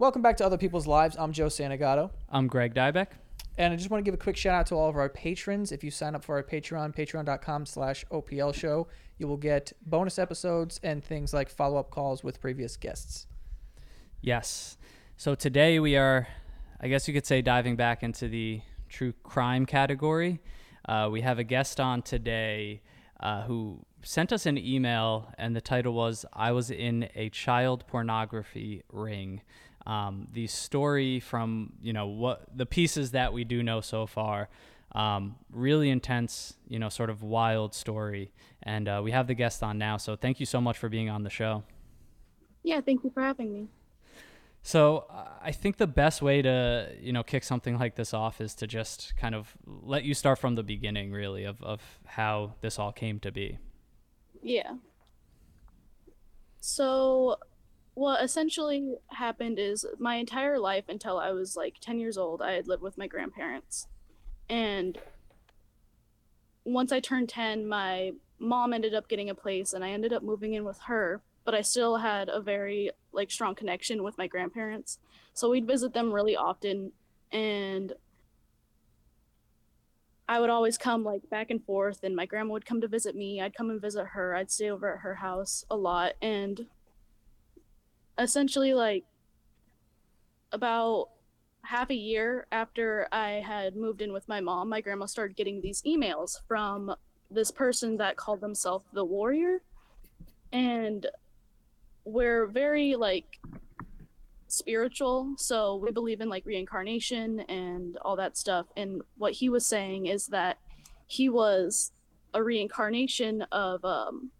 Welcome back to Other People's Lives. I'm Joe Santagato. I'm Greg Dybec. And I just want to give a quick shout out to all of our patrons. If you sign up for our Patreon, patreon.com slash OPL show, you will get bonus episodes and things like follow up calls with previous guests. Yes. So today we are, I guess you could say, diving back into the true crime category. Uh, we have a guest on today uh, who sent us an email, and the title was I Was in a Child Pornography Ring um, the story from you know what the pieces that we do know so far um, really intense you know sort of wild story. And uh, we have the guest on now so thank you so much for being on the show. Yeah thank you for having me. So uh, i think the best way to you know kick something like this off is to just kind of let you start from the beginning really of, of how this all came to be. Yeah. So what essentially happened is my entire life until I was like 10 years old, I had lived with my grandparents. And once I turned 10, my mom ended up getting a place and I ended up moving in with her, but I still had a very like strong connection with my grandparents. So we'd visit them really often and I would always come like back and forth and my grandma would come to visit me. I'd come and visit her. I'd stay over at her house a lot and essentially like about half a year after I had moved in with my mom, my grandma started getting these emails from this person that called themselves the warrior. And we're very like spiritual, so we believe in like reincarnation and all that stuff. And what he was saying is that he was a reincarnation of um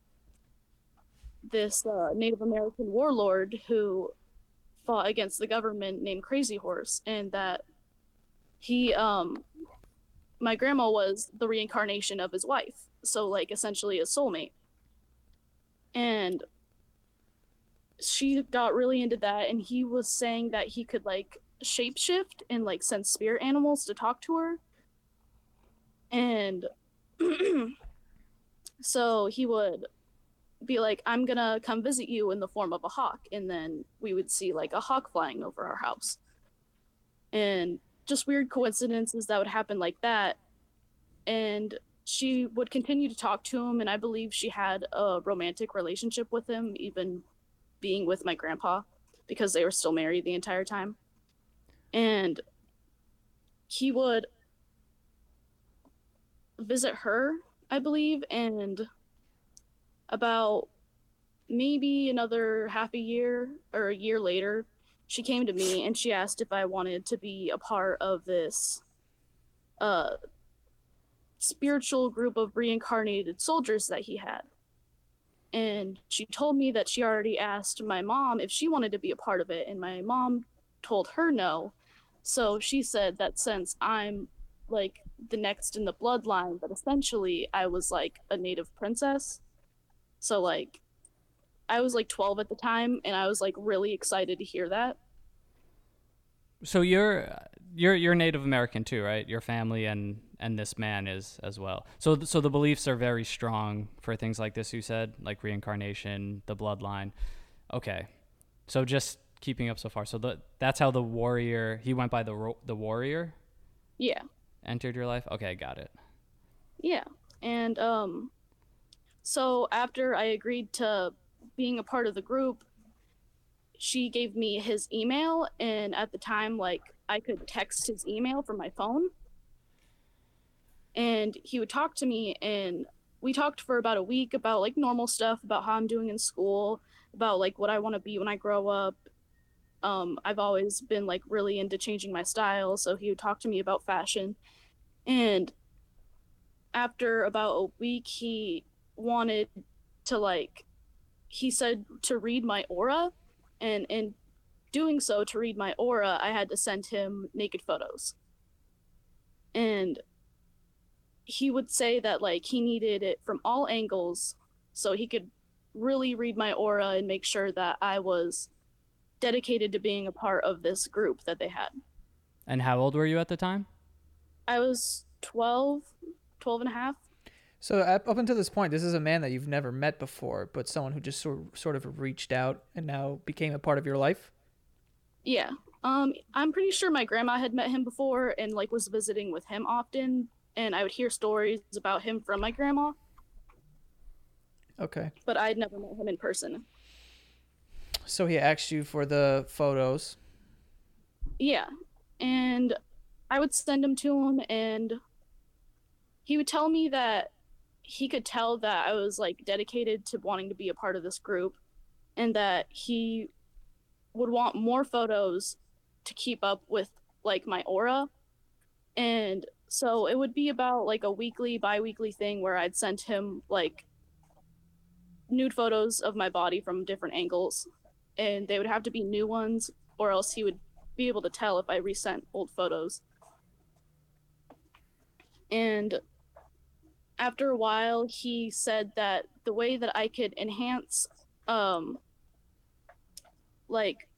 this uh, Native American warlord who fought against the government named Crazy Horse, and that he, um, my grandma was the reincarnation of his wife, so like essentially a soulmate, and she got really into that, and he was saying that he could like shapeshift and like send spirit animals to talk to her, and so he would be like, I'm gonna come visit you in the form of a hawk. And then we would see like a hawk flying over our house. And just weird coincidences that would happen like that. And she would continue to talk to him. And I believe she had a romantic relationship with him, even being with my grandpa, because they were still married the entire time. And he would visit her, I believe, and about maybe another half a year or a year later, she came to me and she asked if I wanted to be a part of this uh, spiritual group of reincarnated soldiers that he had. And she told me that she already asked my mom if she wanted to be a part of it, and my mom told her no. So she said that since I'm like the next in the bloodline, that essentially I was like a native princess so like I was like 12 at the time and I was like really excited to hear that. So you're you're you're Native American too, right? Your family and and this man is as well. So so the beliefs are very strong for things like this you said, like reincarnation, the bloodline. Okay. So just keeping up so far. So the that's how the warrior, he went by the the warrior? Yeah. Entered your life? Okay, got it. Yeah. And um so after I agreed to being a part of the group, she gave me his email and at the time like I could text his email from my phone. And he would talk to me and we talked for about a week about like normal stuff about how I'm doing in school, about like what I want to be when I grow up. Um, I've always been like really into changing my style, so he would talk to me about fashion. And after about a week, he wanted to like he said to read my aura and in doing so to read my aura i had to send him naked photos. And he would say that like he needed it from all angles so he could really read my aura and make sure that i was dedicated to being a part of this group that they had. And how old were you at the time? I was 12 12 and a half so up until this point, this is a man that you've never met before, but someone who just sort sort of reached out and now became a part of your life. Yeah. Um, I'm pretty sure my grandma had met him before and like was visiting with him often, and I would hear stories about him from my grandma, Okay. but I'd never met him in person. So he asked you for the photos. Yeah. And I would send them to him and he would tell me that he could tell that I was like dedicated to wanting to be a part of this group and that he would want more photos to keep up with like my aura. And so it would be about like a weekly, bi-weekly thing where I'd send him like nude photos of my body from different angles and they would have to be new ones or else he would be able to tell if I resent old photos. And after a while, he said that the way that I could enhance, um, like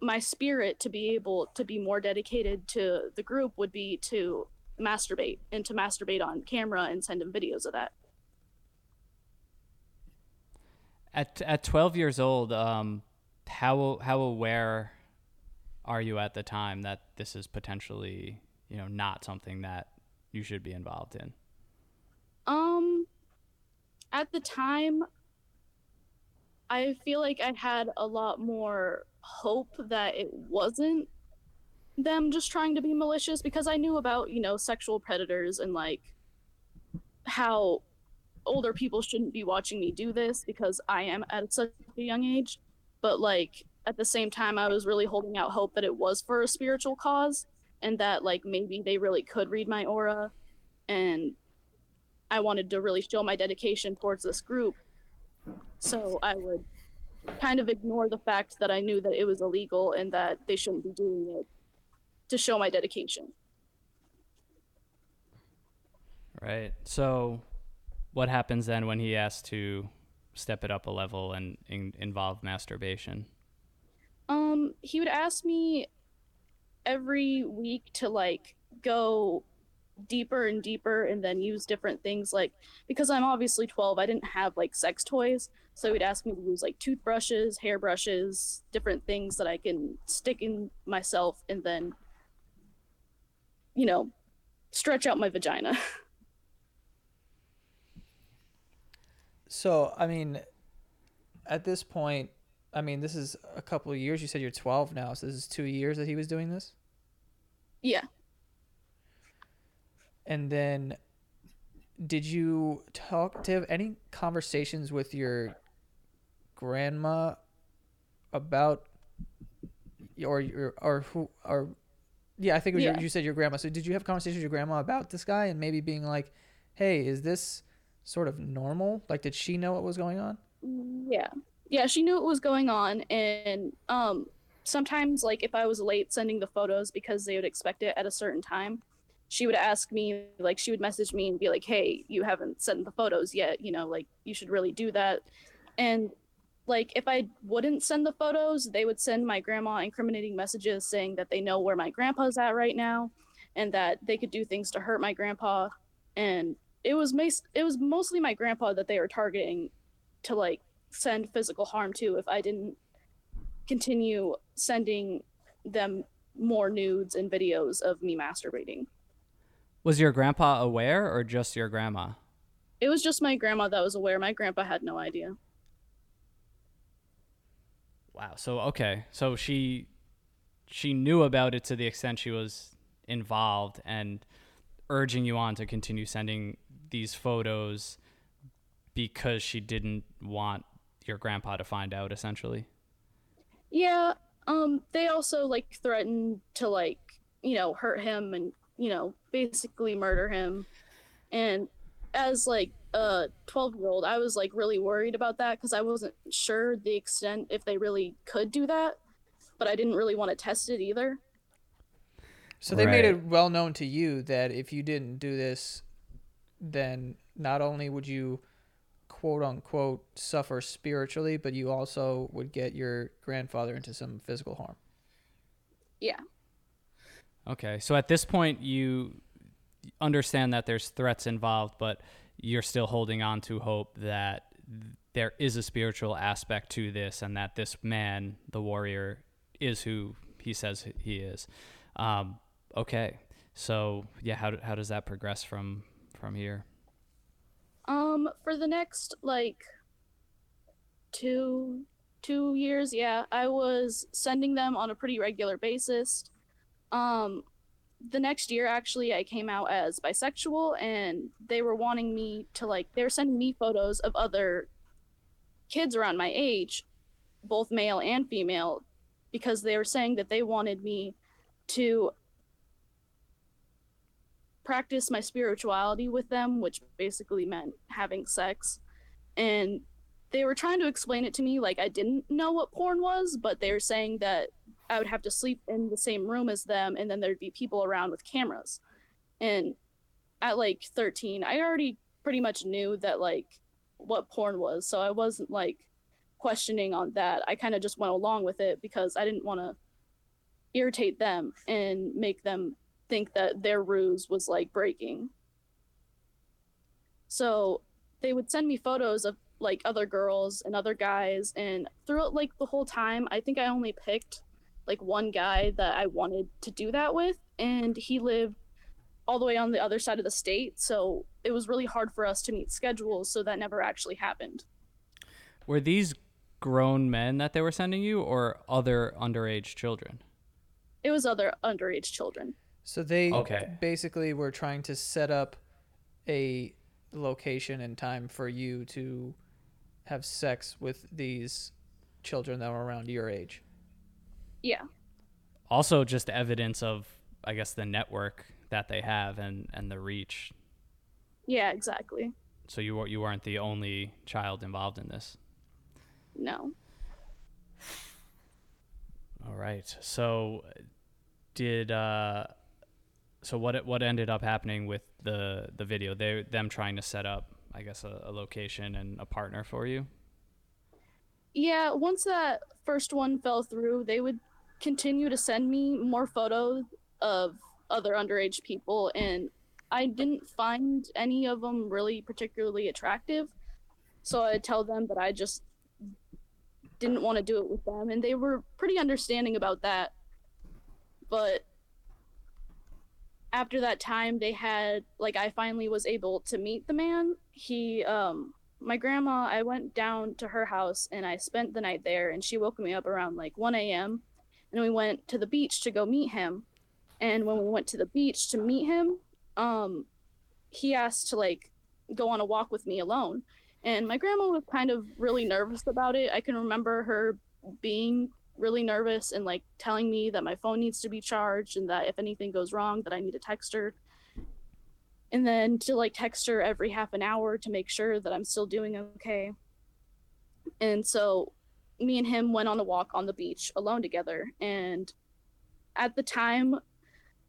my spirit to be able to be more dedicated to the group would be to masturbate and to masturbate on camera and send him videos of that. At at 12 years old, um, how how aware are you at the time that this is potentially you know not something that you should be involved in? Um, at the time, I feel like I had a lot more hope that it wasn't them just trying to be malicious because I knew about, you know, sexual predators and like how older people shouldn't be watching me do this because I am at such a young age. But like at the same time, I was really holding out hope that it was for a spiritual cause and that like maybe they really could read my aura and I wanted to really show my dedication towards this group. So I would kind of ignore the fact that I knew that it was illegal and that they shouldn't be doing it to show my dedication. Right. So, what happens then when he asks to step it up a level and in, involve masturbation? Um, he would ask me every week to like go deeper and deeper and then use different things like because I'm obviously 12, I didn't have like sex toys. So he'd ask me to use like toothbrushes, hairbrushes, different things that I can stick in myself and then you know, stretch out my vagina. So, I mean, at this point, I mean, this is a couple of years. You said you're 12 now, so this is two years that he was doing this. yeah. And then, did you talk to have any conversations with your grandma about, or your or who or, yeah, I think it was your, you said your grandma. So, did you have conversations with your grandma about this guy and maybe being like, "Hey, is this sort of normal? Like, did she know what was going on?" Yeah. Yeah, she knew what was going on and um sometimes like if I was late sending the photos because they would expect it at a certain time, she would ask me like she would message me and be like, "Hey, you haven't sent the photos yet, you know, like you should really do that." And like if I wouldn't send the photos, they would send my grandma incriminating messages saying that they know where my grandpa's at right now and that they could do things to hurt my grandpa and it was mas- it was mostly my grandpa that they were targeting to like send physical harm to if I didn't continue sending them more nudes and videos of me masturbating. Was your grandpa aware or just your grandma? It was just my grandma that was aware. My grandpa had no idea. Wow. So okay. So she she knew about it to the extent she was involved and urging you on to continue sending these photos because she didn't want your grandpa to find out essentially. Yeah, um they also like threatened to like, you know, hurt him and, you know, basically murder him. And as like a 12-year-old, I was like really worried about that cuz I wasn't sure the extent if they really could do that, but I didn't really want to test it either. So they made it well known to you that if you didn't do this, then not only would you quote unquote suffer spiritually, but you also would get your grandfather into some physical harm. Yeah. Okay. So at this point you understand that there's threats involved, but you're still holding on to hope that there is a spiritual aspect to this and that this man, the warrior, is who he says he is. Um, okay, so yeah, how how does that progress from from here? Um, for the next like two two years, yeah, I was sending them on a pretty regular basis. Um, the next year, actually, I came out as bisexual, and they were wanting me to like they were sending me photos of other kids around my age, both male and female, because they were saying that they wanted me to practice my spirituality with them, which basically meant having sex. And they were trying to explain it to me like I didn't know what porn was, but they were saying that I would have to sleep in the same room as them and then there'd be people around with cameras. And at like 13, I already pretty much knew that like what porn was, so I wasn't like questioning on that. I kind of just went along with it because I didn't want to irritate them and make them think that their ruse was like breaking. So they would send me photos of like other girls and other guys and throughout like the whole time I think I only picked like one guy that I wanted to do that with and he lived all the way on the other side of the state so it was really hard for us to meet schedules so that never actually happened. Were these grown men that they were sending you or other underage children? It was other underage children. So they Okay. basically were trying to set up a location and time for you to have sex with these children that were around your age. Yeah. Also, just evidence of, I guess, the network that they have and and the reach. Yeah, exactly. So you you weren't the only child involved in this. No. All right. So did uh so what what ended up happening with the the video? They them trying to set up, I guess, a, a location and a partner for you. Yeah, once that first one fell through, they would continue to send me more photos of other underage people, and I didn't find any of them really particularly attractive. So I'd tell them that I just didn't want to do it with them, and they were pretty understanding about that. But after that time, they had like I finally was able to meet the man. He um my grandma, I went down to her house and I spent the night there, and she woke me up around like 1 a.m. And we went to the beach to go meet him. And when we went to the beach to meet him, um, he asked to like go on a walk with me alone. And my grandma was kind of really nervous about it. I can remember her being really nervous and like telling me that my phone needs to be charged and that if anything goes wrong that I need to text her and then to like text her every half an hour to make sure that I'm still doing okay. And so me and him went on a walk on the beach alone together and at the time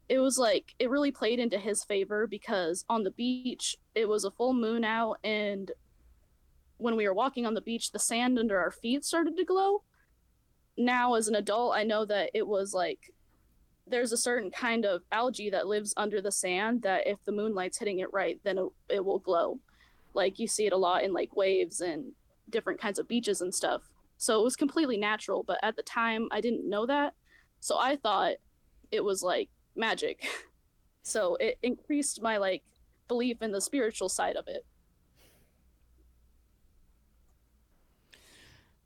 it was like it really played into his favor because on the beach it was a full moon out and when we were walking on the beach the sand under our feet started to glow. Now as an adult I know that it was like there's a certain kind of algae that lives under the sand that if the moonlight's hitting it right, then it, it will glow. Like you see it a lot in like waves and different kinds of beaches and stuff. So it was completely natural, but at the time I didn't know that. So I thought it was like magic. So it increased my like belief in the spiritual side of it.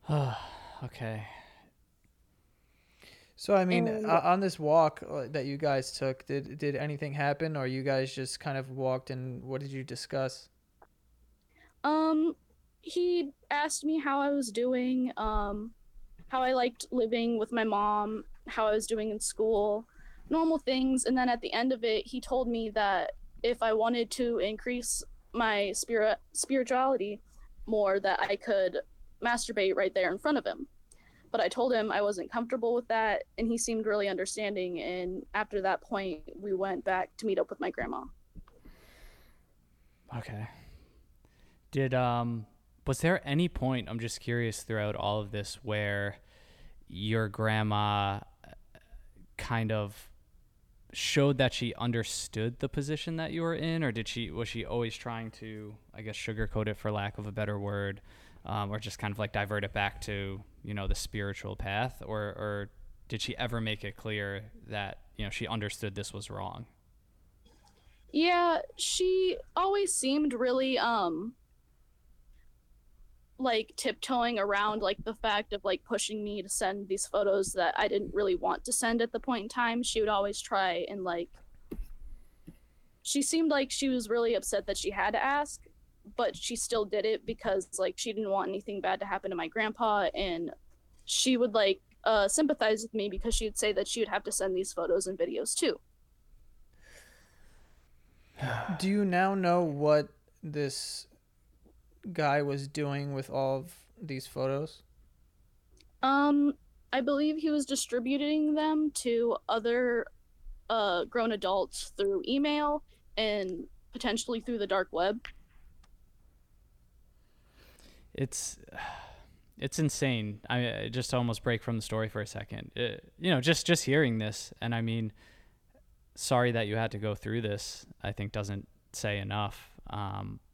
okay. So I mean, And- uh, on this walk uh, that you guys took, did did anything happen, or you guys just kind of walked and what did you discuss? Um, he asked me how I was doing, um, how I liked living with my mom, how I was doing in school, normal things. And then at the end of it, he told me that if I wanted to increase my spirit spirituality more, that I could masturbate right there in front of him. But I told him I wasn't comfortable with that, and he seemed really understanding. And after that point, we went back to meet up with my grandma. Okay. Did um was there any point I'm just curious throughout all of this where your grandma uh, kind of showed that she understood the position that you were in or did she was she always trying to I guess sugarcoat it for lack of a better word um, or just kind of like divert it back to you know the spiritual path or or did she ever make it clear that you know she understood this was wrong? Yeah, she always seemed really um like tiptoeing around like the fact of like pushing me to send these photos that I didn't really want to send at the point in time. She would always try and like she seemed like she was really upset that she had to ask, but she still did it because like she didn't want anything bad to happen to my grandpa and she would like uh sympathize with me because she would say that she would have to send these photos and videos too. Do you now know what this guy was doing with all of these photos? Um, I believe he was distributing them to other uh, grown adults through email and potentially through the dark web. It's it's insane. I, I just almost break from the story for a second. Uh, you know, just just hearing this, and I mean, sorry that you had to go through this. I think doesn't say enough. Um, but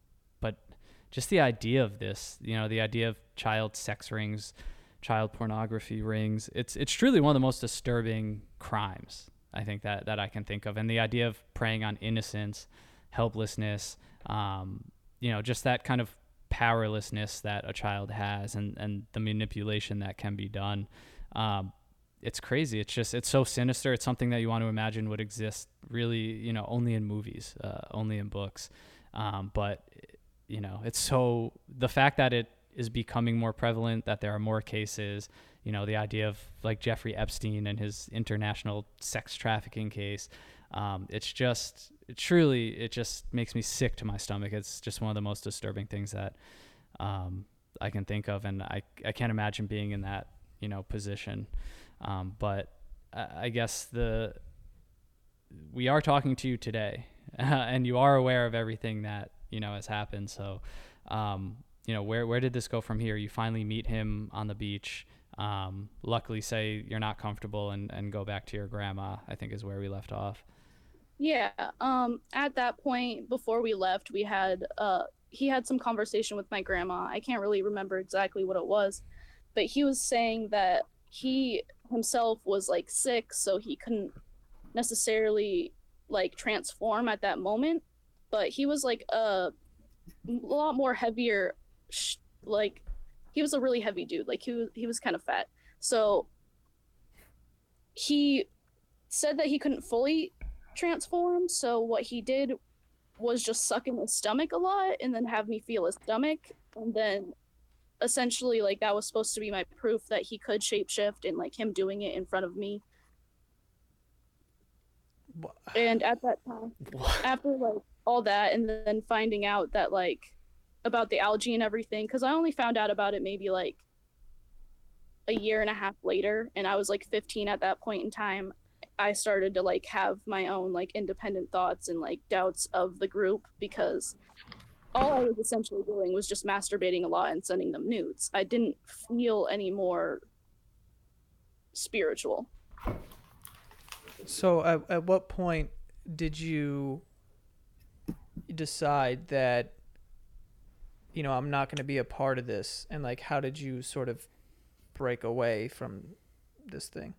just the idea of this, you know, the idea of child sex rings, child pornography rings. It's it's truly one of the most disturbing crimes I think that that I can think of, and the idea of preying on innocence, helplessness, um, you know, just that kind of powerlessness that a child has, and and the manipulation that can be done. Um, it's crazy. It's just it's so sinister. It's something that you want to imagine would exist really, you know, only in movies, uh, only in books. Um, but you know, it's so the fact that it is becoming more prevalent, that there are more cases. You know, the idea of like Jeffrey Epstein and his international sex trafficking case. Um, it's just it truly it just makes me sick to my stomach. It's just one of the most disturbing things that um, I can think of, and I I can't imagine being in that you know position. Um, but I guess the we are talking to you today, and you are aware of everything that you know has happened. So, um, you know, where where did this go from here? You finally meet him on the beach. Um, luckily, say you're not comfortable and and go back to your grandma. I think is where we left off. Yeah. Um. At that point, before we left, we had uh he had some conversation with my grandma. I can't really remember exactly what it was, but he was saying that he himself was like sick, so he couldn't necessarily like transform at that moment. But he was like a, a lot more heavier, sh- like he was a really heavy dude. Like he was he was kind of fat. So he said that he couldn't fully transform. So what he did was just suck in his stomach a lot and then have me feel his stomach and then essentially like that was supposed to be my proof that he could shapeshift and like him doing it in front of me and at that time after like all that and then finding out that like about the algae and everything because i only found out about it maybe like a year and a half later and i was like 15 at that point in time i started to like have my own like independent thoughts and like doubts of the group because all I was essentially doing was just masturbating a lot and sending them nudes. I didn't feel any more spiritual. So, at, at what point did you decide that, you know, I'm not going to be a part of this? And, like, how did you sort of break away from this thing?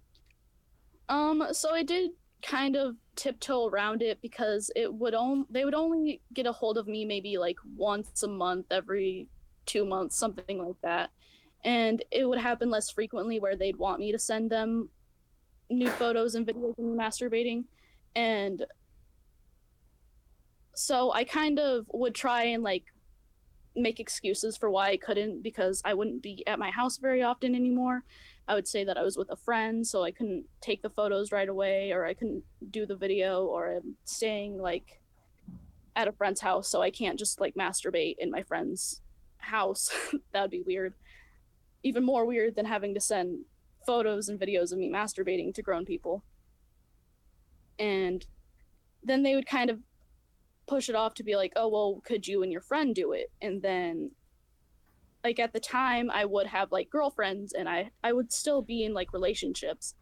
Um, so I did kind of tiptoe around it because it would only they would only get a hold of me maybe like once a month every two months something like that and it would happen less frequently where they'd want me to send them new photos and videos of me masturbating and so i kind of would try and like make excuses for why i couldn't because i wouldn't be at my house very often anymore I would say that I was with a friend, so I couldn't take the photos right away, or I couldn't do the video, or I'm staying like at a friend's house, so I can't just like masturbate in my friend's house. that would be weird. Even more weird than having to send photos and videos of me masturbating to grown people. And then they would kind of push it off to be like, oh, well, could you and your friend do it? And then like at the time I would have like girlfriends and I I would still be in like relationships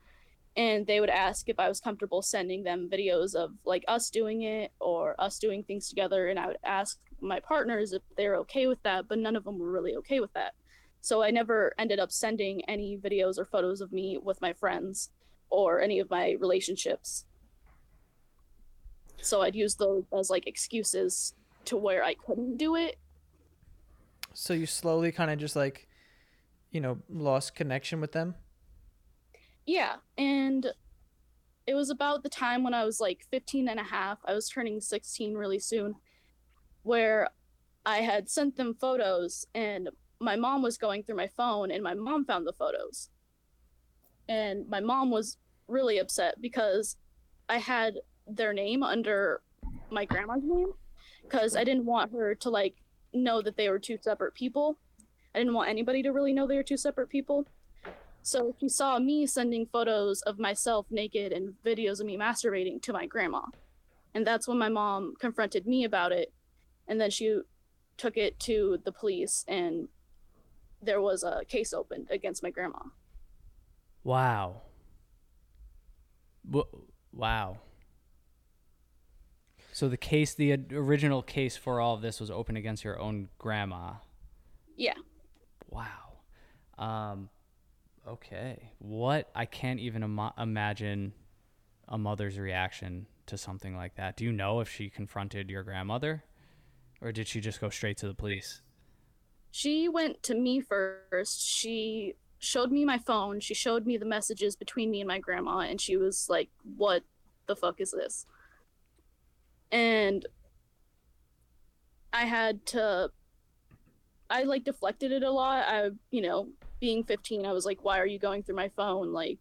and they would ask if I was comfortable sending them videos of like us doing it or us doing things together and I would ask my partners if they're okay with that but none of them were really okay with that so I never ended up sending any videos or photos of me with my friends or any of my relationships. So I'd use those as like excuses to where I couldn't do it. So you slowly kind of just like, you know, lost connection with them. Yeah, and it was about the time when I was like 15 and a half. I was turning 16 really soon, where I had sent them photos and my mom was going through my phone and my mom found the photos. And my mom was really upset because I had their name under my grandma's name because I didn't want her to like know that they were two separate people. I didn't want anybody to really know they were two separate people. So she saw me sending photos of myself naked and videos of me masturbating to my grandma. And that's when my mom confronted me about it. And then she took it to the police and there was a case opened against my grandma. Wow. Wow. So the case, the original case for all of this was open against your own grandma. Yeah. Wow. Um, okay. What I can't even Im- imagine a mother's reaction to something like that. Do you know if she confronted your grandmother, or did she just go straight to the police? She went to me first. She showed me my phone. She showed me the messages between me and my grandma, and she was like, "What the fuck is this?" And I had to. I like deflected it a lot. I, you know, being 15, I was like, "Why are you going through my phone?" Like,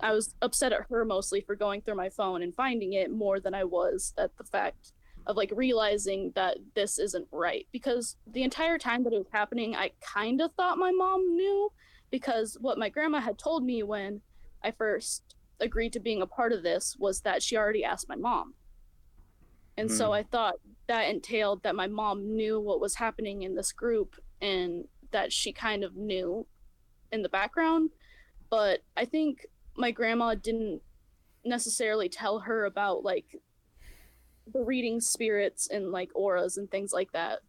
I was upset at her mostly for going through my phone and finding it more than I was at the fact of like realizing that this isn't right because the entire time that it was happening i kind of thought my mom knew because what my grandma had told me when i first agreed to being a part of this was that she already asked my mom and mm. so hmm. i thought that entailed that my mom knew what was happening in this group and that she kind of knew in the background but i think my grandma didn't necessarily tell her about like the reading spirits and like auras and things like that.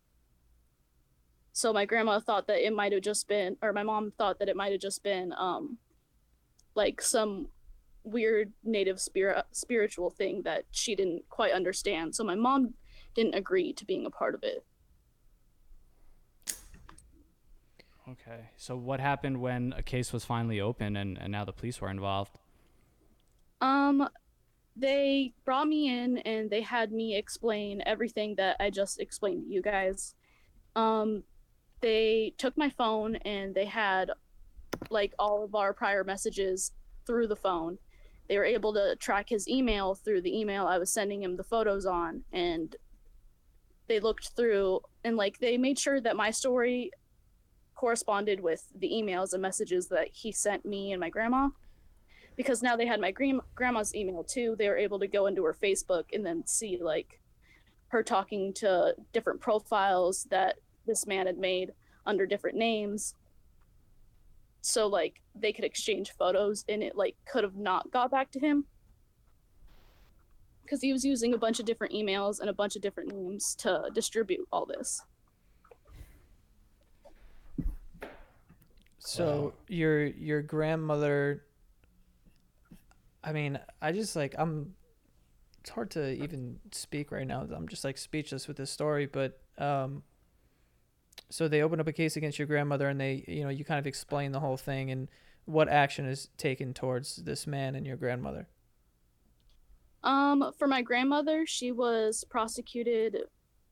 So my grandma thought that it might have just been, or my mom thought that it might have just been, um, like some weird native spirit spiritual thing that she didn't quite understand. So my mom didn't agree to being a part of it. Okay. So what happened when a case was finally open and, and now the police were involved? Um, they brought me in and they had me explain everything that I just explained to you guys. Um, they took my phone and they had like all of our prior messages through the phone. They were able to track his email through the email I was sending him the photos on and they looked through and like they made sure that my story corresponded with the emails and messages that he sent me and my grandma because now they had my grandma's email too. They were able to go into her Facebook and then see like her talking to different profiles that this man had made under different names. So like they could exchange photos and it like could have not got back to him because he was using a bunch of different emails and a bunch of different names to distribute all this. So wow. your your grandmother I mean, I just like I'm. It's hard to even speak right now. I'm just like speechless with this story. But um, so they open up a case against your grandmother, and they, you know, you kind of explain the whole thing and what action is taken towards this man and your grandmother. Um, for my grandmother, she was prosecuted.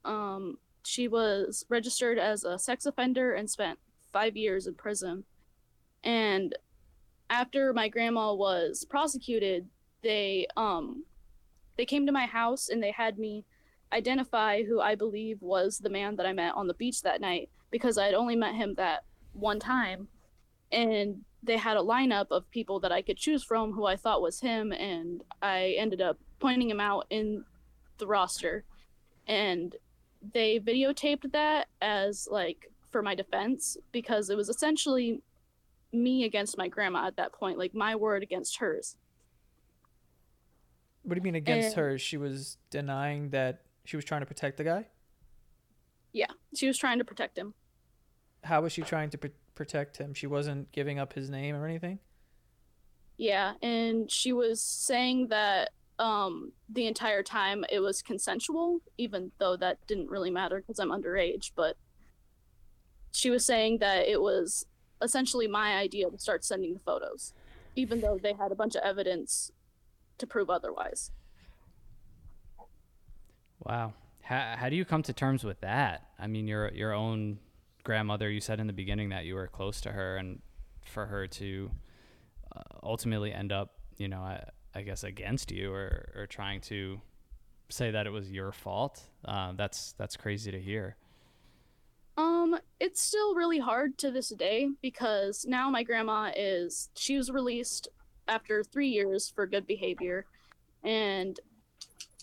Um, she was registered as a sex offender and spent five years in prison. And after my grandma was prosecuted, they um they came to my house and they had me identify who I believe was the man that I met on the beach that night because I had only met him that one time and they had a lineup of people that I could choose from who I thought was him and I ended up pointing him out in the roster and they videotaped that as like for my defense because it was essentially me against my grandma at that point, like my word against hers. What do you mean against and, her? She was denying that she was trying to protect the guy? Yeah, she was trying to protect him. How was she trying to pr- protect him? She wasn't giving up his name or anything? Yeah, and she was saying that um the entire time it was consensual, even though that didn't really matter because I'm underage, but she was saying that it was essentially my idea to start sending the photos, even though they had a bunch of evidence to prove otherwise. Wow. How, how do you come to terms with that? I mean, your your own grandmother. You said in the beginning that you were close to her, and for her to uh, ultimately end up, you know, I, I, guess against you or or trying to say that it was your fault. Uh, that's that's crazy to hear. Um, it's still really hard to this day because now my grandma is she was released after three years for good behavior, and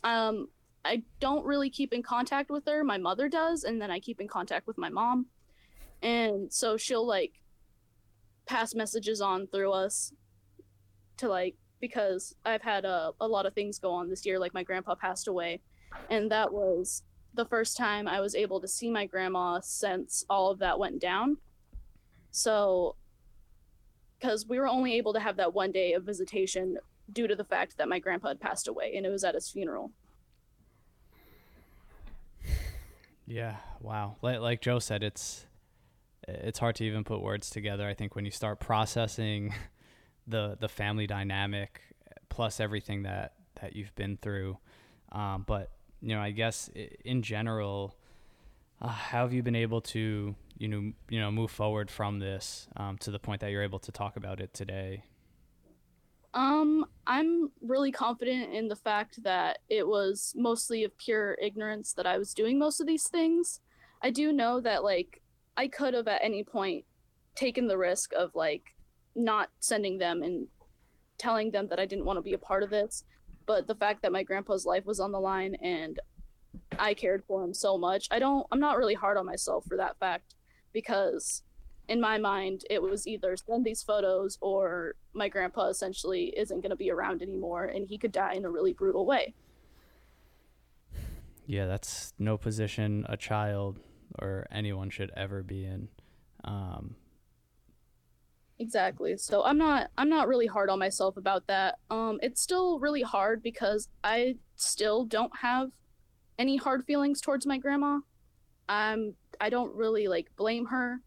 um, I don't really keep in contact with her. My mother does, and then I keep in contact with my mom. And so she'll like pass messages on through us to like because I've had a, a lot of things go on this year. Like my grandpa passed away, and that was the first time I was able to see my grandma since all of that went down. So, because we were only able to have that one day of visitation due to the fact that my grandpa had passed away and it was at his funeral. Yeah. Wow. Like, Joe said, it's it's hard to even put words together. I think when you start processing the the family dynamic plus everything that that you've been through, um, but you know, I guess in general, uh, how have you been able to you know you know move forward from this um, to the point that you're able to talk about it today? Um, I'm really confident in the fact that it was mostly of pure ignorance that I was doing most of these things. I do know that like I could have at any point taken the risk of like not sending them and telling them that I didn't want to be a part of this, but the fact that my grandpa's life was on the line and I cared for him so much, I don't I'm not really hard on myself for that fact because in my mind, it was either send these photos or my grandpa essentially isn't going to be around anymore and he could die in a really brutal way. Yeah, that's no position a child or anyone should ever be in. Um, exactly. So I'm not I'm not really hard on myself about that. Um, it's still really hard because I still don't have any hard feelings towards my grandma. I'm I don't really like blame her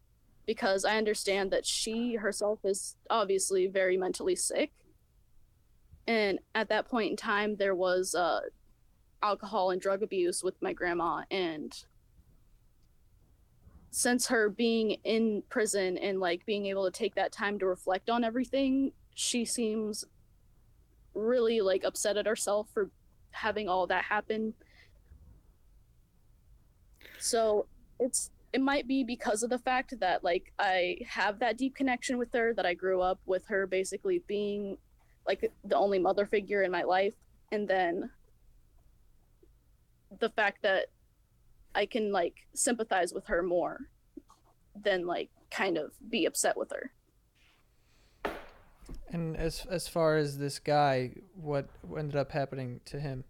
because I understand that she herself is obviously very mentally sick. And at that point in time, there was uh, alcohol and drug abuse with my grandma. And since her being in prison and like being able to take that time to reflect on everything, she seems really like upset at herself for having all that happen. So it's it might be because of the fact that like I have that deep connection with her that I grew up with her basically being like the only mother figure in my life and then the fact that I can like sympathize with her more than like kind of be upset with her. And as as far as this guy, what ended up happening to him?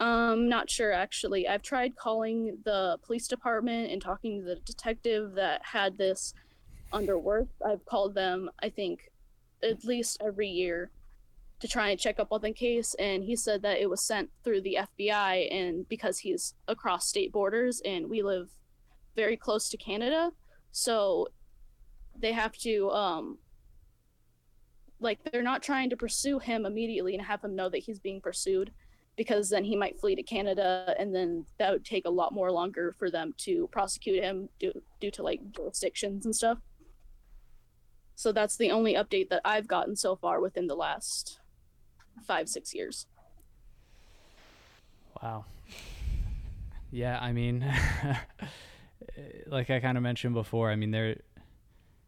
Um, not sure actually. I've tried calling the police department and talking to the detective that had this under work. I've called them, I think, at least every year to try and check up on the case, and he said that it was sent through the FBI, and because he's across state borders and we live very close to Canada, so they have to um like they're not trying to pursue him immediately and have him know that he's being pursued because then he might flee to Canada, and then that would take a lot more longer for them to prosecute him due due to like jurisdictions and stuff. So that's the only update that I've gotten so far within the last five six years. Wow. Yeah, I mean, like I kind of mentioned before, I mean there,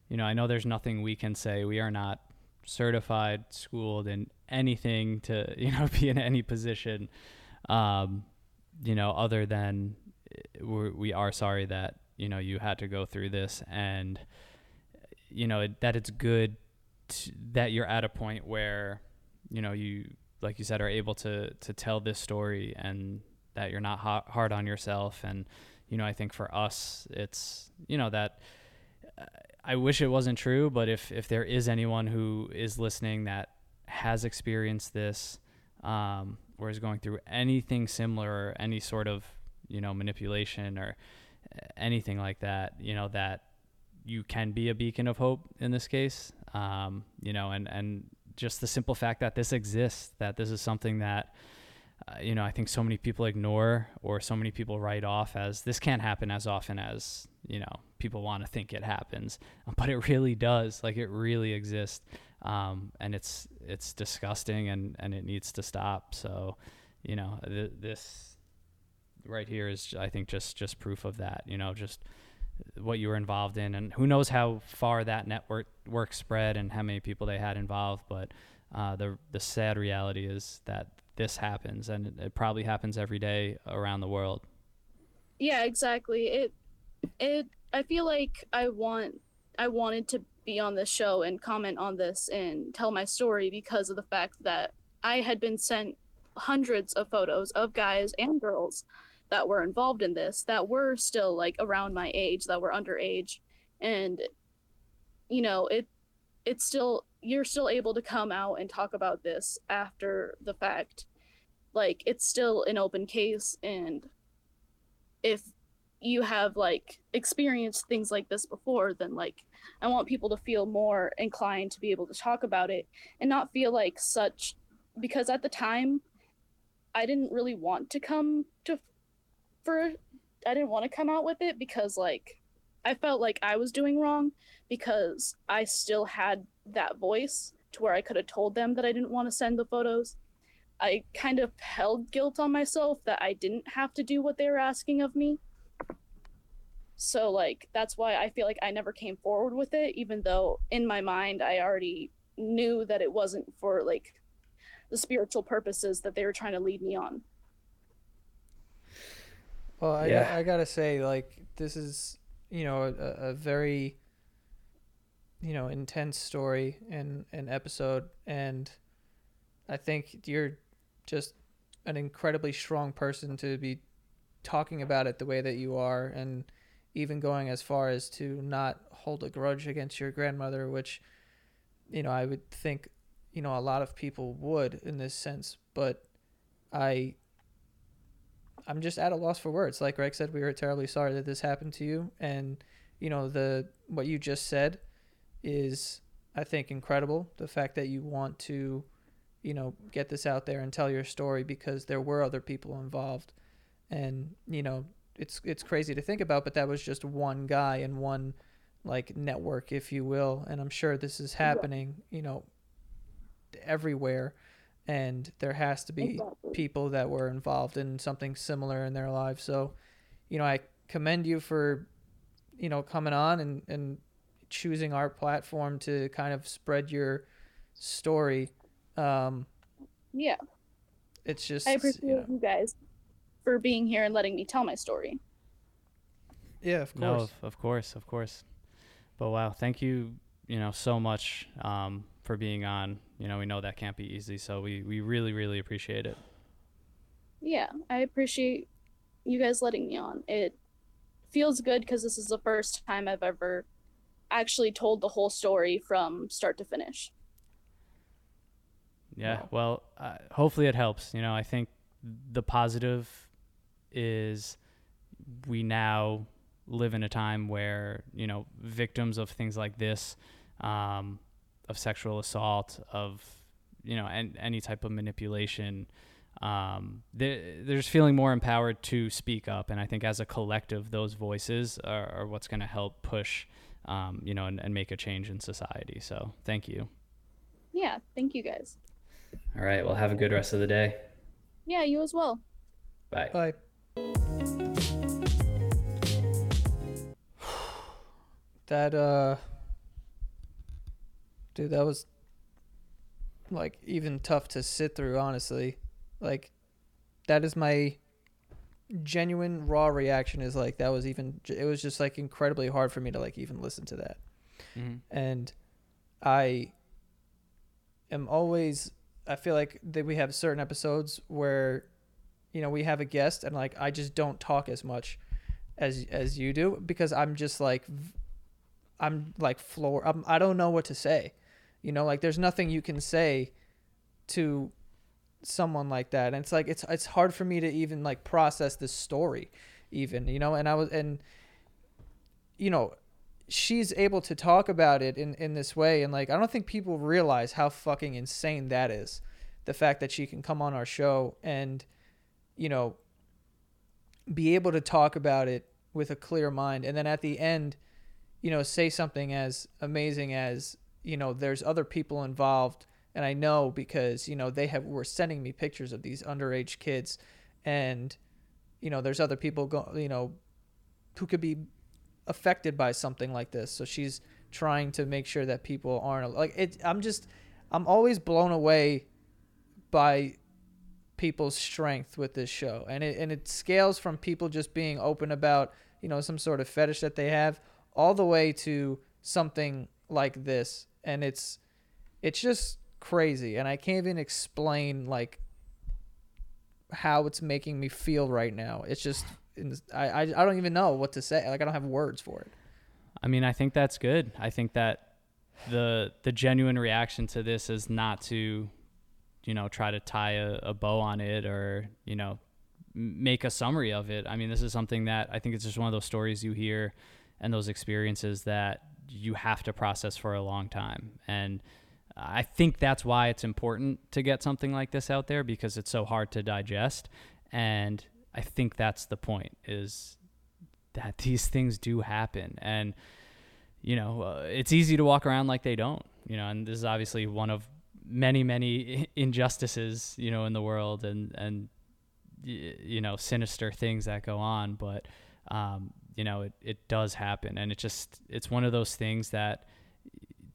you know, I know there's nothing we can say. We are not certified, schooled in anything to you know be in any position, um, you know, other than eh, we're, we are sorry that you know you had to go through this, and you know it, that it's good to, that you're at a point where you know you like you said are able to to tell this story and that you're not hard on yourself. And you know I think for us it's you know that I wish it wasn't true, but if if there is anyone who is listening that has experienced this, um, or is going through anything similar, or any sort of you know manipulation or anything like that, you know that you can be a beacon of hope in this case. Um, you know, and and just the simple fact that this exists, that this is something that uh, you know, I think so many people ignore or so many people write off as this can't happen as often as, you know, people want to think it happens, but it really does. Like it really exists. Um, and it's, it's disgusting and, and it needs to stop. So, you know, th- this right here is, I think just, just proof of that, you know, just what you were involved in and who knows how far that network work spread and how many people they had involved. But, uh, the, the sad reality is that this happens and it, it probably happens every day around the world yeah exactly it it i feel like i want i wanted to be on this show and comment on this and tell my story because of the fact that i had been sent hundreds of photos of guys and girls that were involved in this that were still like around my age that were underage. And you know it it's still you're still able to come out and talk about this after the fact. Like it's still an open case. And if you have like experienced things like this before then like i want people to feel more inclined to be able to talk about it and not feel like such because at the time i didn't really want to come to for i didn't want to come out with it because like i felt like i was doing wrong because i still had that voice to where i could have told them that i didn't want to send the photos I kind of held guilt on myself that I didn't have to do what they were asking of me. So like that's why I feel like I never came forward with it even though in my mind I already knew that it wasn't for like the spiritual purposes that they were trying to lead me on. Well, I, yeah. I gotta say, like, this is, you know, a, a very, you know, intense story and an episode, and I think you're just an incredibly strong person to be talking about it the way that you are and even going as far as to not hold a grudge against your grandmother which you know I would think you know a lot of people would in this sense but I I'm just at a loss for words. Like Greg said we were terribly sorry that this happened to you. And you know the what you just said is I think incredible. The fact that you want to you know, get this out there and tell your story because there were other people involved. And, you know, it's it's crazy to think about, but that was just one guy and one like network, if you will. And I'm sure this is happening, you know, everywhere. And there has to be people that were involved in something similar in their lives. So, you know, I commend you for, you know, coming on and, and choosing our platform to kind of spread your story um, yeah. It's just I appreciate you, know. you, guys for being here and letting me tell my story. Yeah, of course. No, of, of course, of course. But wow, thank you, you know, so much um, for being on. You know, we know that can't be easy, so we we really really appreciate it. Yeah, I appreciate you guys letting me on. It feels good because this is the first time I've ever actually told the whole story from start to finish. Yeah. Well, uh, hopefully it helps. You know, I think the positive is we now live in a time where you know victims of things like this, um, of sexual assault, of you know, and any type of manipulation. Um, they're, they're just feeling more empowered to speak up, and I think as a collective, those voices are, are what's going to help push, um, you know, and, and make a change in society. So, thank you. Yeah, thank you guys. All right. Well, have a good rest of the day. Yeah, you as well. Bye. Bye. that uh dude that was like even tough to sit through honestly like that is my genuine raw reaction is like that was even it was just like incredibly hard for me to like even listen to that mm-hmm. and i am always I feel like that we have certain episodes where, you know, we have a guest and like I just don't talk as much as as you do because I'm just like I'm like floor. I'm, I don't know what to say. You know, like there's nothing you can say to someone like that, and it's like it's it's hard for me to even like process this story, even you know. And I was and you know, she's able to talk about it in in this way, and like I don't think people realize how fucking insane that is. The fact that she can come on our show and, you know, be able to talk about it with a clear mind, and then at the end you know, say something as amazing as, you know, there's other people involved and I know because, you know, they have were sending me pictures of these underage kids and you know, there's other people go, you know, who could be affected by something like this. So she's trying to make sure that people aren't like it I'm just I'm always blown away by people's strength with this show. And it and it scales from people just being open about, you know, some sort of fetish that they have all the way to something like this. And it's it's just crazy. And i can't even explain like how it's making me feel right now. It's just I, I i don't even know what to say. Like i don't have words for it. I mean i think that's good. I think that the the genuine reaction to this is not to you know try to tie a, a bow on it or you know make a summary of it i mean this is something that i think it's just one of those stories you hear and those experiences that you have to process for a long time. And I think that's why it's important to get something like this out there because it's so hard to digest. And I think that's the point is that these things do happen. And, you know, uh, it's easy to walk around like they don't, you know, and this is obviously one of many, many injustices, you know, in the world and, and, you know, sinister things that go on. But, um, you know, it, it does happen. And it just, it's one of those things that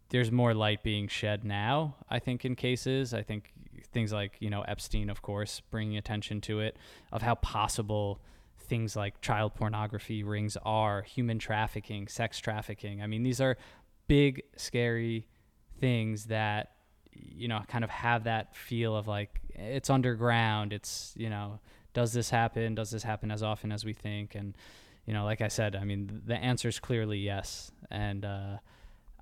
there's more light being shed now, I think, in cases. I think things like, you know, Epstein, of course, bringing attention to it, of how possible things like child pornography rings are, human trafficking, sex trafficking. I mean, these are big, scary things that, you know, kind of have that feel of like it's underground. It's, you know, does this happen? Does this happen as often as we think? And, you know, like I said, I mean, the answer is clearly yes. And uh,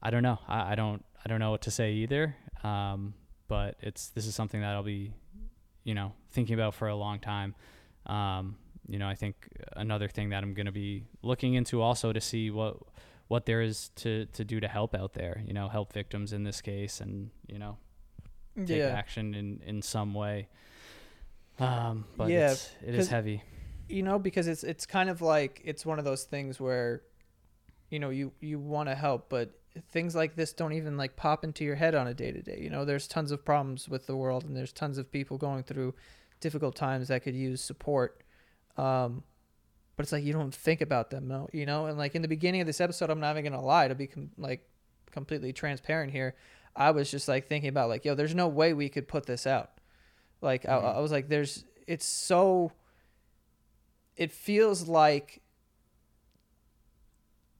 I don't know. I, I, don't. I don't know what to say either. Um, but it's this is something that I'll be, you know, thinking about for a long time. Um, you know, I think another thing that I'm going to be looking into also to see what what there is to to do to help out there. You know, help victims in this case, and you know, take yeah. action in in some way. Um, but yeah, it's, it is heavy you know, because it's it's kind of like it's one of those things where, you know, you you want to help, but things like this don't even like pop into your head on a day to day. You know, there's tons of problems with the world, and there's tons of people going through difficult times that could use support. Um, but it's like you don't think about them, no, you know. And like in the beginning of this episode, I'm not even gonna lie to be com- like completely transparent here. I was just like thinking about like, yo, there's no way we could put this out. Like mm-hmm. I, I was like, there's it's so it feels like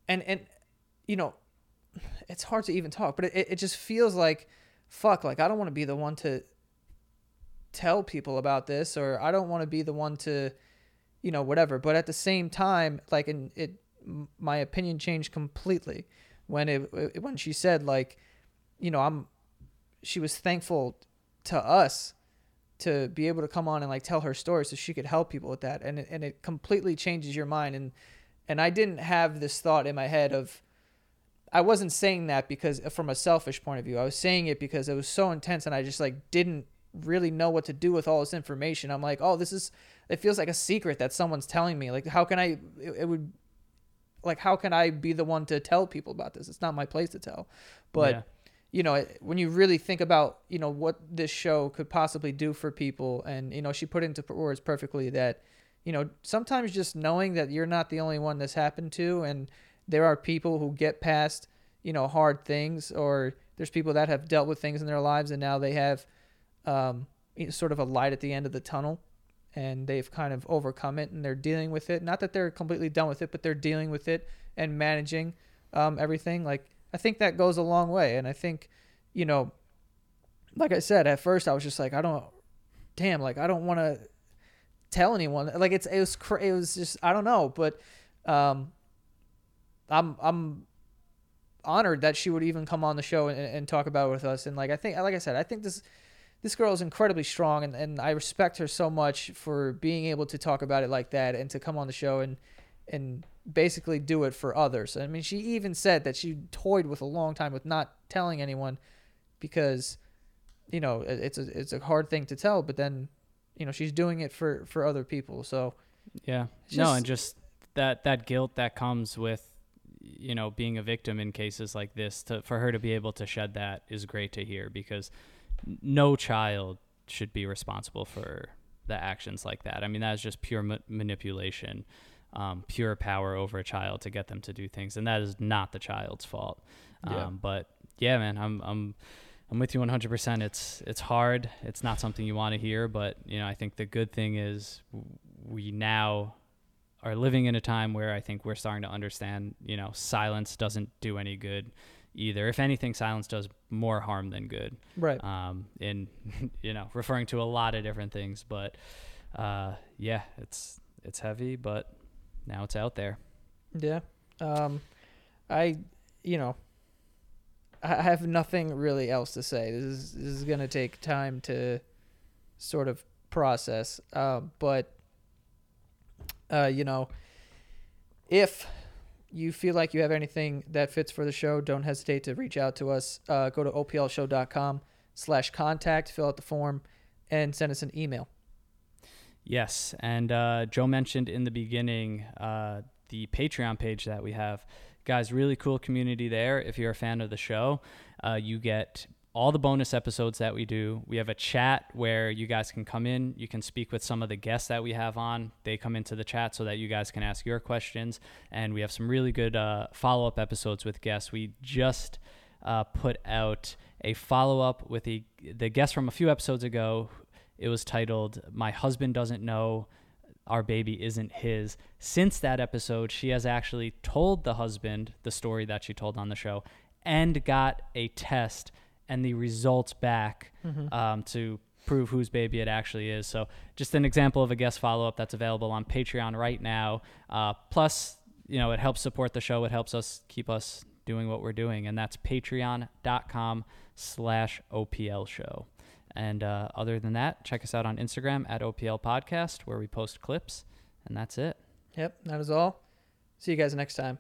and and you know it's hard to even talk but it, it just feels like fuck like i don't want to be the one to tell people about this or i don't want to be the one to you know whatever. But at the same time like and it my opinion changed completely when it when she said like you know i'm she was thankful to us to be able to come on and like tell her story so she could help people with that. And it, and it completely changes your mind. And and I didn't have this thought in my head of I wasn't saying that because uh, from a selfish point of view. I was saying it because it was so intense and I just like didn't really know what to do with all this information. I'm like oh this is it feels like a secret that someone's telling me like how can I it, it would like how can I be the one to tell people about this? It's not my place to tell. But yeah. you know, when you really think about, you know, what this show could possibly do for people, and you know, she put into words perfectly that, you know, sometimes just knowing that you're not the only one this happened to, and there are people who get past, you know, hard things, or there's people that have dealt with things in their lives, and now they have, um, sort of a light at the end of the tunnel, and they've kind of overcome it, and they're dealing with it. Not that they're completely done with it, but they're dealing with it and managing um, everything. Like I think that goes a long way. And I think, you know, like I said, at first I was just like, I don't, damn, like I don't want to tell anyone. Like it's it was cra- it was just I don't know, but um, I'm I'm honored that she would even come on the show and, and talk about it with us. And like I think, like I said, I think this this girl is incredibly strong, and, and I respect her so much for being able to talk about it like that and to come on the show and and basically do it for others. I mean, she even said that she toyed with a long time with not telling anyone because you know it's a it's a hard thing to tell, but then you know she's doing it for for other people. So yeah, It's no, and just that that guilt that comes with you know being a victim in cases like this. To for her to be able to shed that is great to hear because no child should be responsible for the actions like that. I mean, that is just pure ma- manipulation, um, pure power over a child to get them to do things, and that is not the child's fault. Yeah. Um, but yeah, man, I'm I'm I'm with you 100%. It's it's hard. It's not something you want to hear, but you know, I think the good thing is we now are living in a time where I think we're starting to understand, you know, silence doesn't do any good either. If anything, silence does more harm than good. right, Um, in you know, referring to a lot of different things, but uh, yeah, it's it's heavy, but now it's out there. yeah. Um, I you know I have nothing really else to say. This is this is gonna take time to sort of process. Um, but uh, you know, if you feel like you have anything that fits for the show, don't hesitate to reach out to us. Uh, go to oplshow.com slash contact, fill out the form, and send us an email. Yes, and uh, Joe mentioned in the beginning uh, the Patreon page that we have. Guys, really cool community there. If you're a fan of the show, uh, you get all the bonus episodes that we do. We have a chat where you guys can come in. You can speak with some of the guests that we have on. They come into the chat so that you guys can ask your questions. And we have some really good uh, follow up episodes with guests. We just uh, put out a follow up with a, the guest from a few episodes ago. It was titled "My Husband Doesn't Know Our Baby Isn't His." Since that episode, she has actually told the husband the story that she told on the show, and got a test and the results back um, to prove whose baby it actually is. So, just an example of a guest follow up that's available on Patreon right now. Uh, plus, you know, it helps support the show. It helps us keep us doing what we're doing, and that's patreon.com slash OPL show. And uh, other than that, check us out on Instagram at OPL Podcast, where we post clips, and that's it. Yep, that is all. See you guys next time.